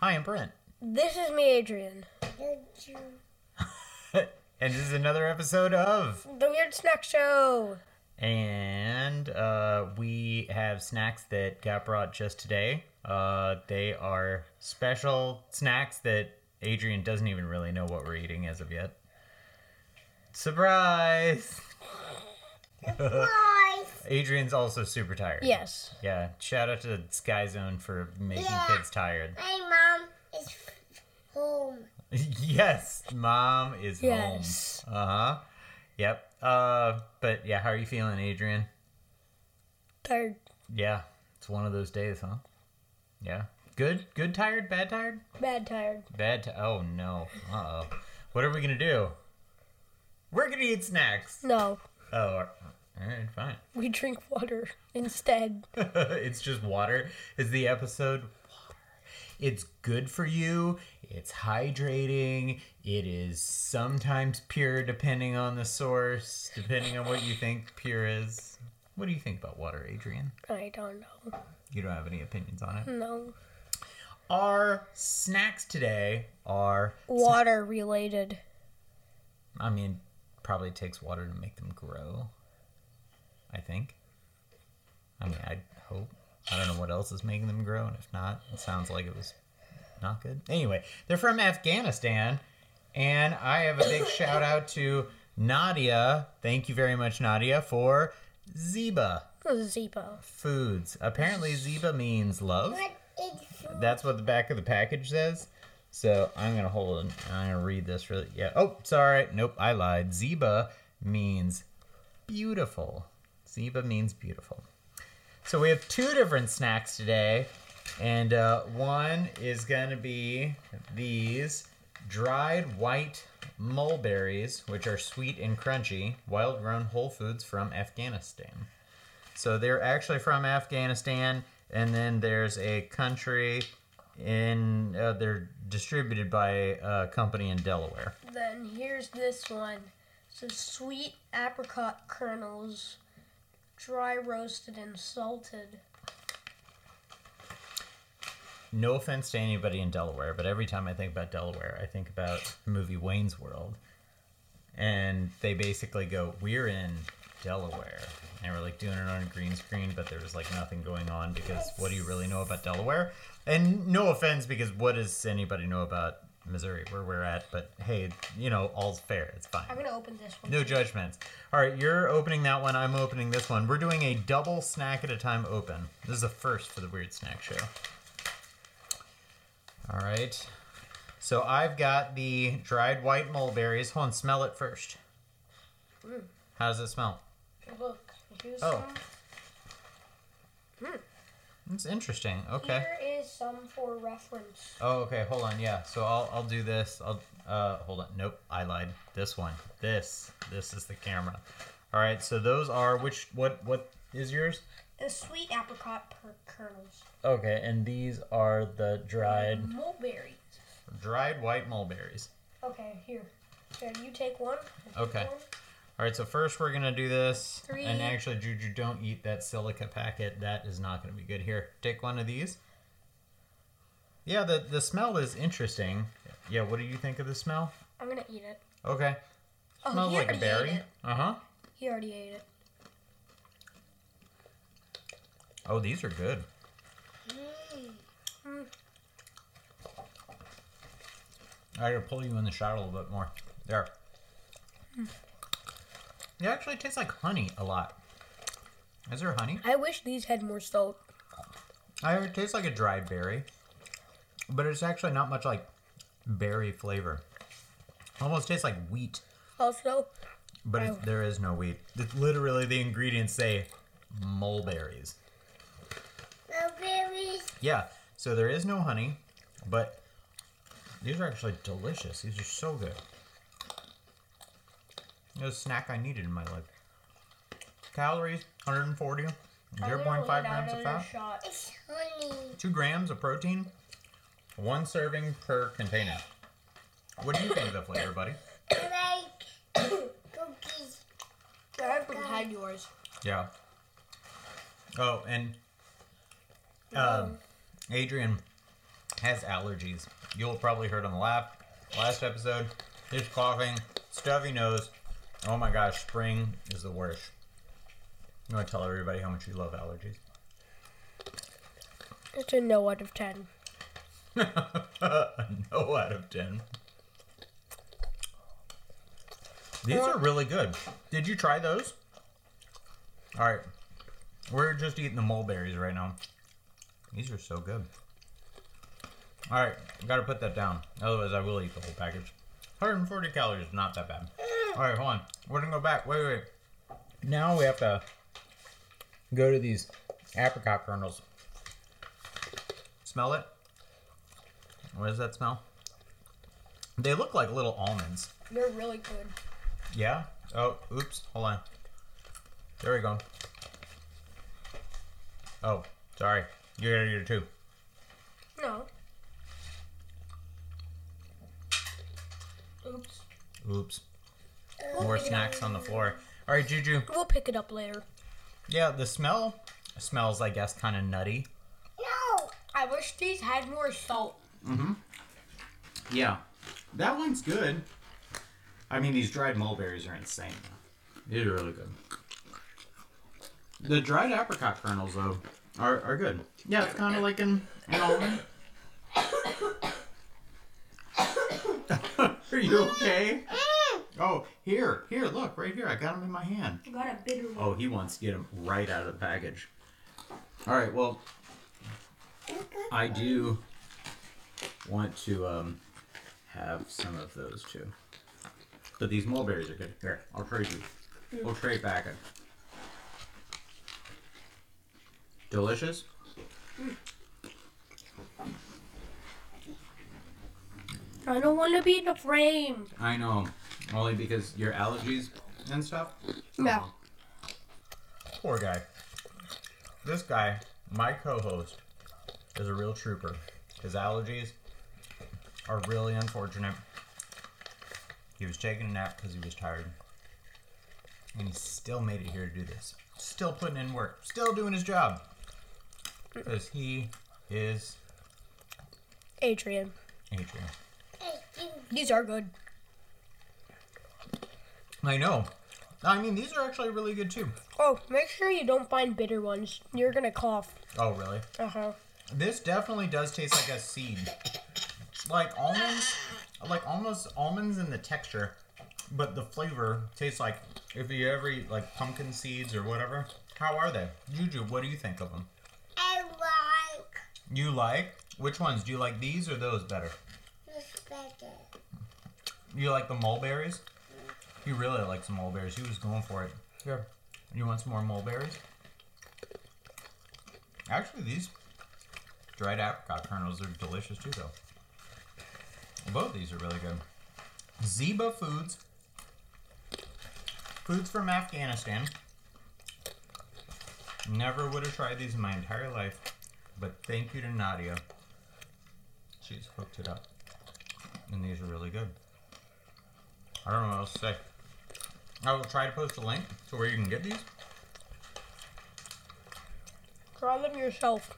Hi, I'm Brent. This is me, Adrian. and this is another episode of. The Weird Snack Show. And uh, we have snacks that got brought just today. Uh, they are special snacks that Adrian doesn't even really know what we're eating as of yet. Surprise! Surprise! Adrian's also super tired. Yes. Yeah. Shout out to Sky Zone for making Yeah. kids tired. Is home. yes, mom is Yes. home. Uh huh. Yep. Uh, but yeah, how are you feeling, Adrian? Tired. Yeah, it's one of those days, huh? Yeah. Good. Good. Tired. Bad. Tired. Bad tired. Bad. Ti- oh no. Uh oh. What are we gonna do? We're gonna eat snacks. No. Oh. All right. Fine. We drink water instead. it's just water. Is the episode? It's good for you. It's hydrating. It is sometimes pure, depending on the source, depending on what you think pure is. What do you think about water, Adrian? I don't know. You don't have any opinions on it. No. Our snacks today are, Water related. I mean, probably takes water to make them grow. I think. I mean, I hope. I don't know what else is making them grow, and if not, it sounds like it was not good. Anyway, they're from Afghanistan, and I have a big shout out to Nadia. Thank you very much, Nadia, for Zeba Ziba. foods. Apparently, Ziba means love. What is? That's what the back of the package says. So I'm gonna hold it. I'm gonna read this really. Yeah. Oh, sorry. Nope, I lied. Ziba means beautiful. Ziba means beautiful. So we have two different snacks today, and uh, one is gonna be these dried white mulberries, which are sweet and crunchy, wild-grown whole foods from Afghanistan. So they're actually from Afghanistan, and then there's a country in. Uh, they're distributed by a company in Delaware. Then here's this one. So sweet apricot kernels, dry roasted and salted. No offense to anybody in Delaware, but every time I think about Delaware, I think about the movie Wayne's World, and they basically go, "We're in Delaware," and we're like doing it on a green screen, but there was like nothing going on because what do you really know about Delaware? And no offense, because what does anybody know about Missouri, where we're at? But hey, you know, all's fair. It's fine. I'm gonna open this one. No judgments. All right, you're opening that one. I'm opening this one. We're doing a double snack at a time open. This is a first for the Weird Snack Show. All right. So I've got the dried white mulberries. Hold on, smell it first. Mm. How does it smell? Look, here's Oh. some. It's interesting. Okay. Here is some for reference. Oh, okay. Hold on. Yeah. So I'll I'll do this. I'll uh hold on. Nope. I lied. This one. This. This is the camera. All right. So those are which what what is yours? The sweet apricot per- kernels. Okay, and these are the dried Mulberries. dried white mulberries. Okay, here. Here, you take one. Take Okay. one. All right, so first we're gonna do this. Three. And actually, Juju, don't eat that silica packet. That is not gonna be good. Here, take one of these. Yeah, the the smell is interesting. Yeah, what do you think of the smell? I'm gonna eat it. Okay, Oh, smells like a berry. Uh huh. He already ate it. Oh, these are good. Mm. I gotta pull you in the shot a little bit more. There. It actually tastes like honey a lot. Is there honey? I wish these had more salt. I it tastes like a dried berry, but it's actually not much like berry flavor. Almost tastes like wheat, Also, but it, there is no wheat. It's literally the ingredients say mulberries. Mulberries. Yeah, so there is no honey, but these are actually delicious. These are so good. It was a snack I needed in my life. Calories 140, 0.5 grams of fat. Shot. It's honey. 2 grams of protein, one serving per container. What do you think of the flavor, buddy? I like cookies. I haven't had yours. Yeah. Oh, and um, Adrian has allergies. You'll probably heard on the last last episode. He's coughing, stuffy nose. Oh my gosh, spring is the worst. You want to tell everybody how much you love allergies? It's a no out of 10. no out of 10. These are really good. Did you try those? All right. We're just eating the mulberries right now. These are so good. All right. Gotta put that down. Otherwise, I will eat the whole package. 140 calories. Not that bad. All right, hold on. We're gonna go back. Wait, wait. Now we have to go to these apricot kernels. Smell it? What does that smell? They look like little almonds. They're really good. Yeah? Oh, oops. Hold on. There we go. Oh, sorry. You're gonna eat it too. No. Oops. Oops. More snacks on the floor. All right, Juju. We'll pick it up later. Yeah, the smell smells, I guess, kind of nutty. No. I wish these had more salt. Mm-hmm. Yeah, that one's good. I mean, these dried mulberries are insane. These are really good. The dried apricot kernels, though, are, are good. Yeah, it's kind of like an, an almond. are you okay? Oh, here, here, look, right here. I got them in my hand. I got a bitter one. Oh, he wants to get them right out of the package. All right, well, I do want to um, have some of those too. But these mulberries are good. Here, I'll trade you. We'll trade back it. Delicious. I don't want to be in the frame. I know, only because your allergies and stuff. Yeah. Poor guy. This guy, my co-host, is a real trooper. His allergies are really unfortunate. He was taking a nap because he was tired. And he still made it here to do this. Still putting in work. Still doing his job. Because he is Adrian. Adrian. These are good. I know. I mean, these are actually really good too. Oh, make sure you don't find bitter ones. You're gonna cough. Oh, really? Uh huh. This definitely does taste like a seed. Like almonds, like almost almonds in the texture, but the flavor tastes like if you ever eat like pumpkin seeds or whatever. How are they? Juju, what do you think of them? I like You like? Which ones? Do you like these or those better? this better. You like the mulberries? He really likes the mulberries. He was going for it. Here. You want some more mulberries? Actually, these dried apricot kernels are delicious too, though. Both these are really good. Ziba Foods. Foods from Afghanistan. Never would have tried these in my entire life, but thank you to Nadia. She's hooked it up. And these are really good. I don't know what else to say. I will try to post a link to where you can get these. Try them yourself.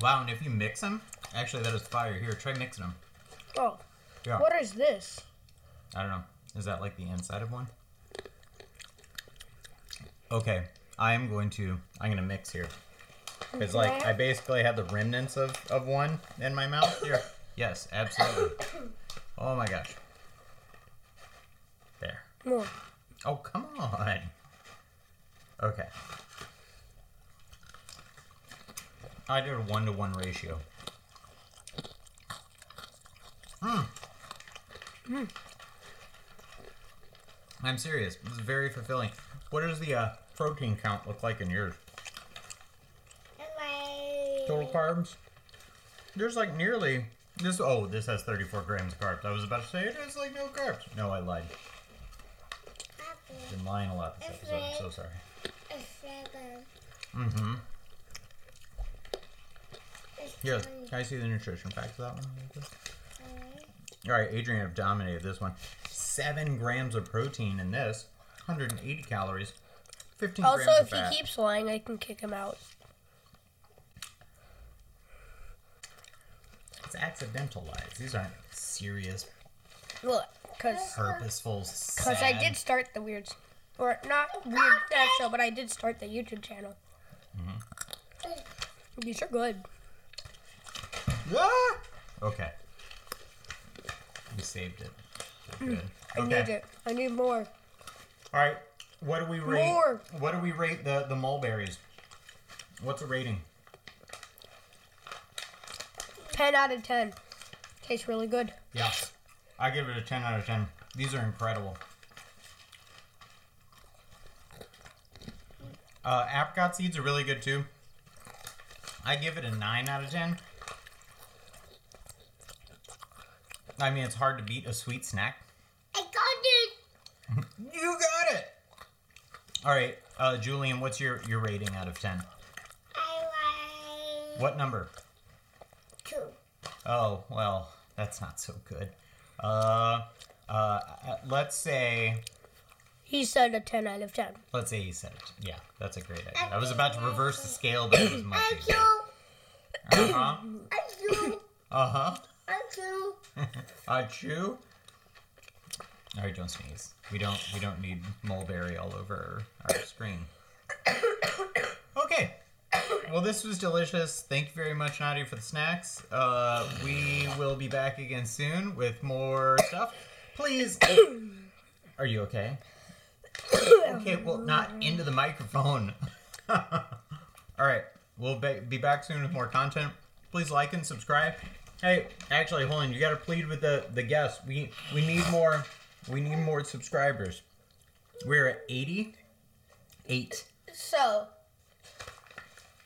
Wow, and if you mix them, actually that is fire. Here, try mixing them. Oh, Yeah. what is this? I don't know. Is that like the inside of one? Okay, I am going to. I'm gonna mix here. Cause like I basically have the remnants of of one in my mouth here. Yes, absolutely. Oh my gosh. There. More. Oh come on. Okay. I did a one to one ratio. Mm. I'm serious. This is very fulfilling. What does the uh, protein count look like in yours? Like Total carbs? There's like nearly this. Oh, this has 34 grams of carbs. I was about to say it has like no carbs. No, I lied. Apple. Been lying a lot this episode. I'm so sorry. Mm-hmm. A Here, can I see the nutrition facts of that one? All right, Adrian have dominated this one. Seven grams of protein in this, 180 calories, 15 Also, grams of if he keeps lying, I can kick him out. It's accidental lies. These aren't serious, Look, cause, purposeful. cause I did start the weird, or not weird snack show, but I did start the YouTube channel. These are good. Ah! Okay. We saved it. Good. I need it. I need more. All right. What do we rate? More. What do we rate the the mulberries? What's a rating? 10 out of 10. Tastes really good. Yeah. I give it a 10 out of 10. These are incredible. Uh, apricot seeds are really good too. I give it a 9 out of 10. I mean, it's hard to beat a sweet snack. I got it. You got it! All right, uh, Julian, what's your, your rating out of 10? I like What number? two. Oh, well, that's not so good. Uh, uh, uh, let's say He said a 10 out of 10. Let's say he said it. Yeah, that's a great idea. I was about to reverse the scale, but it was much I easier. do. Uh huh. I do. Uh huh. I do. Chew. All right, don't sneeze. We don't. We don't need mulberry all over our screen. Okay. Well, this was delicious. Thank you very much, Nadia, for the snacks. Uh, we will be back again soon with more stuff. Please. Are you okay? Okay. Well, not into the microphone. All right. We'll be be back soon with more content. Please like and subscribe. Hey, actually, hold on. You got to plead with the the guests. We we need more. We need more subscribers. We're at eighty eight. So,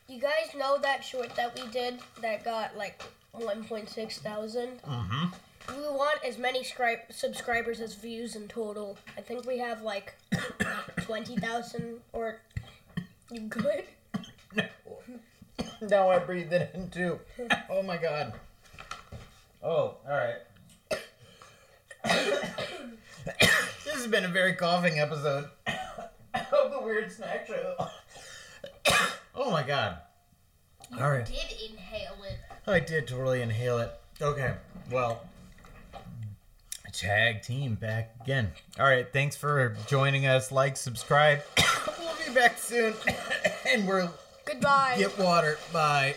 you guys know that short that we did that got like 1.6 thousand? Mm-hmm. We want as many scri- subscribers as views in total. I think we have like 20,000 or. You good? Now I breathed it in too. Oh my god. Oh, all right. this has been a very coughing episode of the Weird Snack Show. oh my god. All right. I did inhale it. I did totally inhale it. Okay, well, tag team back again. All right, thanks for joining us. Like, subscribe. we'll be back soon, and we're Goodbye. get water. Bye.